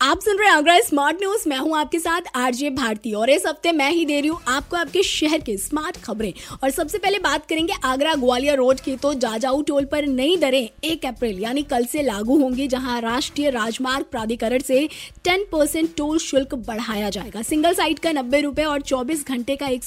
आप सुन रहे हैं आगरा स्मार्ट न्यूज़ मैं हूँ आपके साथ आरजे भारती और इस हफ़्ते मैं ही दे रही हूँ आपको आपके शहर के स्मार्ट खबरें। और सबसे पहले बात करेंगे आगरा ग्वालियर रोड की तो जाजाऊ टोल पर नई दरें एक अप्रैल, यानी कल से लागू होंगी, जहाँ राष्ट्रीय राजमार्ग प्राधिकरण से 10 परसेंट टोल शुल्क बढ़ाया जाएगा। सिंगल साइड का नब्बे रुपए और 24 घंटे का एक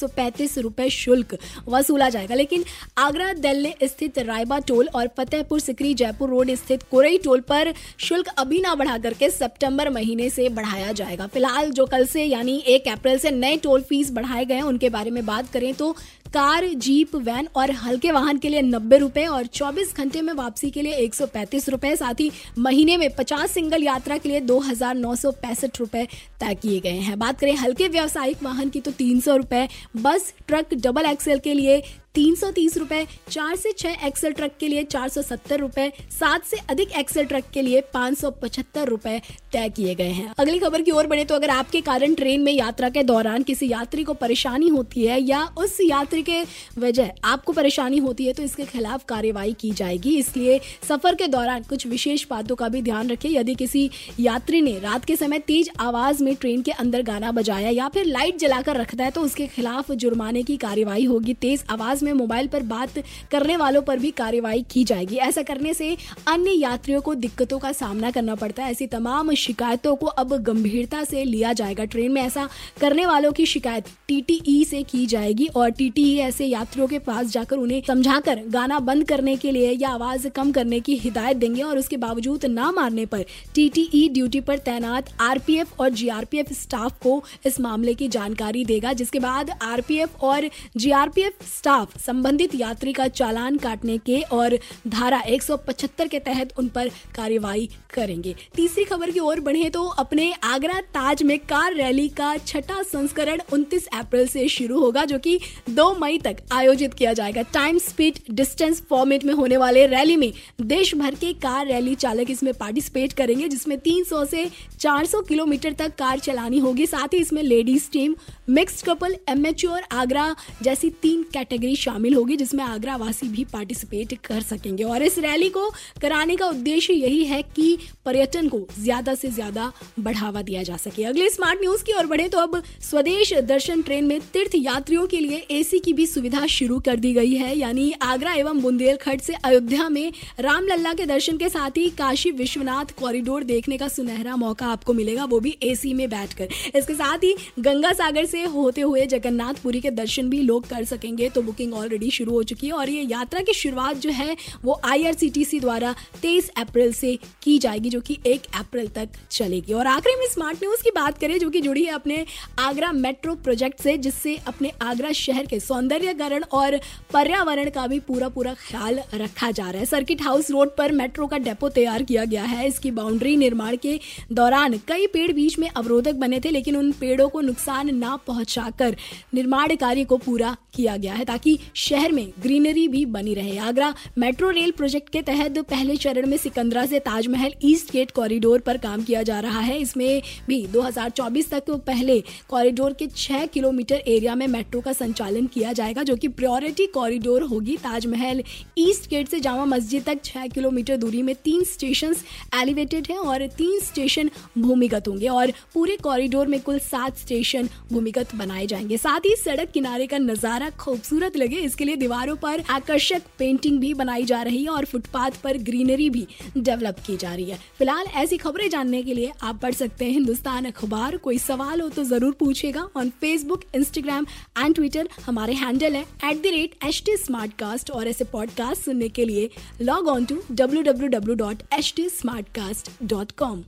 रुपए शुल्क वसूला जाएगा। लेकिन आगरा दिल्ली स्थित रायबा टोल और फतेहपुर सिकरी जयपुर रोड स्थित कोरई टोल पर शुल्क अभी ना बढ़ा करके सितंबर महीने से बढ़ाया जाएगा। फ़िलहाल जो कल से, यानी एक अप्रैल से नए टोल फ़ीस बढ़ाए गए हैं, उनके बारे में बात करें तो कार, जीप, वैन और हल्के वाहन के लिए नब्बे रुपए और 24 घंटे में वापसी के लिए एक सौ पैंतीस रुपए। साथ ही महीने में 50 सिंगल यात्रा के लिए दो हज़ार नौ सौ पैंसठ रुपए तय किए गए हैं। बात करें हल्के व्यावसायिक वाहन की तो तीन सौ रुपए, बस, ट्रक, डबल एक्सेल के लिए तीन सौ तीस रुपए, चार से छह एक्सेल ट्रक के लिए चार सौ सत्तर रुपए, सात से अधिक एक्सेल ट्रक के लिए पाँच सौ पचहत्तर रुपए तय किए गए हैं। अगली खबर की ओर बढ़े तो अगर आपके कारण ट्रेन में यात्रा के दौरान किसी यात्री को परेशानी होती है या उस यात्री के वजह आपको परेशानी होती है तो इसके खिलाफ कार्यवाही की जाएगी। इसलिए सफ़र के दौरान कुछ विशेष बातों का भी ध्यान रखें। यदि किसी यात्री ने रात के समय तेज आवाज़ में ट्रेन के अंदर गाना बजाया या फिर लाइट जलाकर रखता है तो उसके खिलाफ जुर्माने की कार्यवाही होगी। तेज आवाज़ में मोबाइल पर बात करने वालों पर भी कार्यवाही की जाएगी। ऐसा करने से अन्य यात्रियों को दिक्कतों का सामना करना पड़ता है। ऐसी तमाम शिकायतों को अब गंभीरता से लिया जाएगा ट्रेन में। ऐसा करने वालों की शिकायत टीटीई से की जाएगी और टीटीई ऐसे यात्रियों के पास जाकर उन्हें समझाकर गाना बंद करने के लिए या आवाज़ कम करने की हिदायत देंगे और उसके बावजूद ना मारने पर टीटीई ड्यूटी पर तैनात आरपीएफ और जीआरपीएफ स्टाफ को इस मामले की जानकारी देगा, जिसके बाद आरपीएफ और जीआरपीएफ स्टाफ संबंधित यात्री का चालान काटने के और धारा 175 के तहत उन पर कार्यवाही करेंगे। तीसरी खबर की ओर बढ़े तो अपने आगरा ताज में कार रैली का छठा संस्करण 29 अप्रैल से शुरू होगा, जो कि 2 मई तक आयोजित किया जाएगा। टाइम स्पीड डिस्टेंस फॉर्मेट में होने वाले रैली में देश भर के कार रैली चालक इसमें पार्टिसिपेट करेंगे, जिसमें 300 से 400 किलोमीटर तक कार चलानी होगी। साथ ही इसमें ladies team mixed couple amateur Agra जैसी तीन कैटेगरी शामिल होगी, जिसमें आगरा वासी भी पार्टिसिपेट कर सकेंगे। और इस रैली को कराने का उद्देश्य यही है कि पर्यटन को ज़्यादा से ज़्यादा बढ़ावा दिया जा सके। अगले स्मार्ट न्यूज़ की ओर बढ़े तो अब स्वदेश दर्शन ट्रेन में तीर्थ यात्रियों के लिए एसी की भी सुविधा शुरू कर दी गई है। यानी आगरा एवं बुंदेलखंड से अयोध्या में रामलल्ला के दर्शन के साथ ही काशी विश्वनाथ कॉरिडोर देखने का सुनहरा मौका आपको मिलेगा, वो भी एसी में बैठकर। इसके साथ ही गंगा सागर से होते हुए जगन्नाथपुरी के दर्शन भी लोग कर सकेंगे तो बुकिंग ऑलरेडी शुरू हो चुकी है और ये यात्रा की शुरुआत जो है, वो आईआरसीटीसी द्वारा 23 अप्रैल से की जाएगी, जो कि 1 अप्रैल तक चलेगी। और आखिरी में स्मार्ट न्यूज़ की बात करें, जो कि जुड़ी है अपने आगरा मेट्रो प्रोजेक्ट से, जिससे अपने आगरा शहर के सौंदर्यकरण और पर्यावरण का भी पूरा पूरा ख्याल रखा जा रहा है। सर्किट हाउस रोड पर मेट्रो का डेपो तैयार किया गया है। इसकी बाउंड्री निर्माण के दौरान कई पेड़ बीच में अवरोधक बने थे, लेकिन उन पेड़ों को नुकसान ना पहुंचाकर निर्माण कार्य को पूरा किया गया है, ताकि शहर में ग्रीनरी भी बनी रहे। आगरा मेट्रो रेल प्रोजेक्ट के तहत पहले चरण में सिकंदरा से ताजमहल ईस्ट गेट कॉरिडोर पर काम किया जा रहा है। इसमें भी 2024 तक पहले कॉरिडोर के 6 किलोमीटर एरिया में मेट्रो का संचालन किया जाएगा, जो कि प्रायोरिटी कॉरिडोर होगी ताजमहल। ईस्ट गेट से जामा मस्जिद तक 6 किलोमीटर दूरी में तीन स्टेशन एलिवेटेड है और तीन स्टेशन भूमिगत होंगे और पूरे कॉरिडोर में कुल सात स्टेशन भूमिगत बनाए जाएँगे। साथ ही सड़क किनारे का नज़ारा खूबसूरत लगे। इसके लिए दीवारों पर आकर्षक पेंटिंग भी बनाई जा रही है और फुटपाथ पर ग्रीनरी भी डेवलप की जा रही है। फ़िलहाल ऐसी खबरें जानने के लिए आप पढ़ सकते हैं हिंदुस्तान अखबार। कोई सवाल हो तो ज़रूर पूछेगा on Facebook Instagram and Twitter हमारे हैंडल है at the rate H T Smartcast और ऐसे पॉडकास्ट सुनने के लिए log on to W W W dot H T Smartcast dot com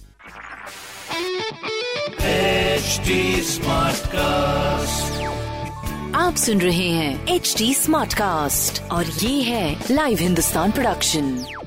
HD Smartcast. आप सुन रहे हैं एच टी स्मार्ट कास्ट और ये है लाइव हिंदुस्तान प्रोडक्शन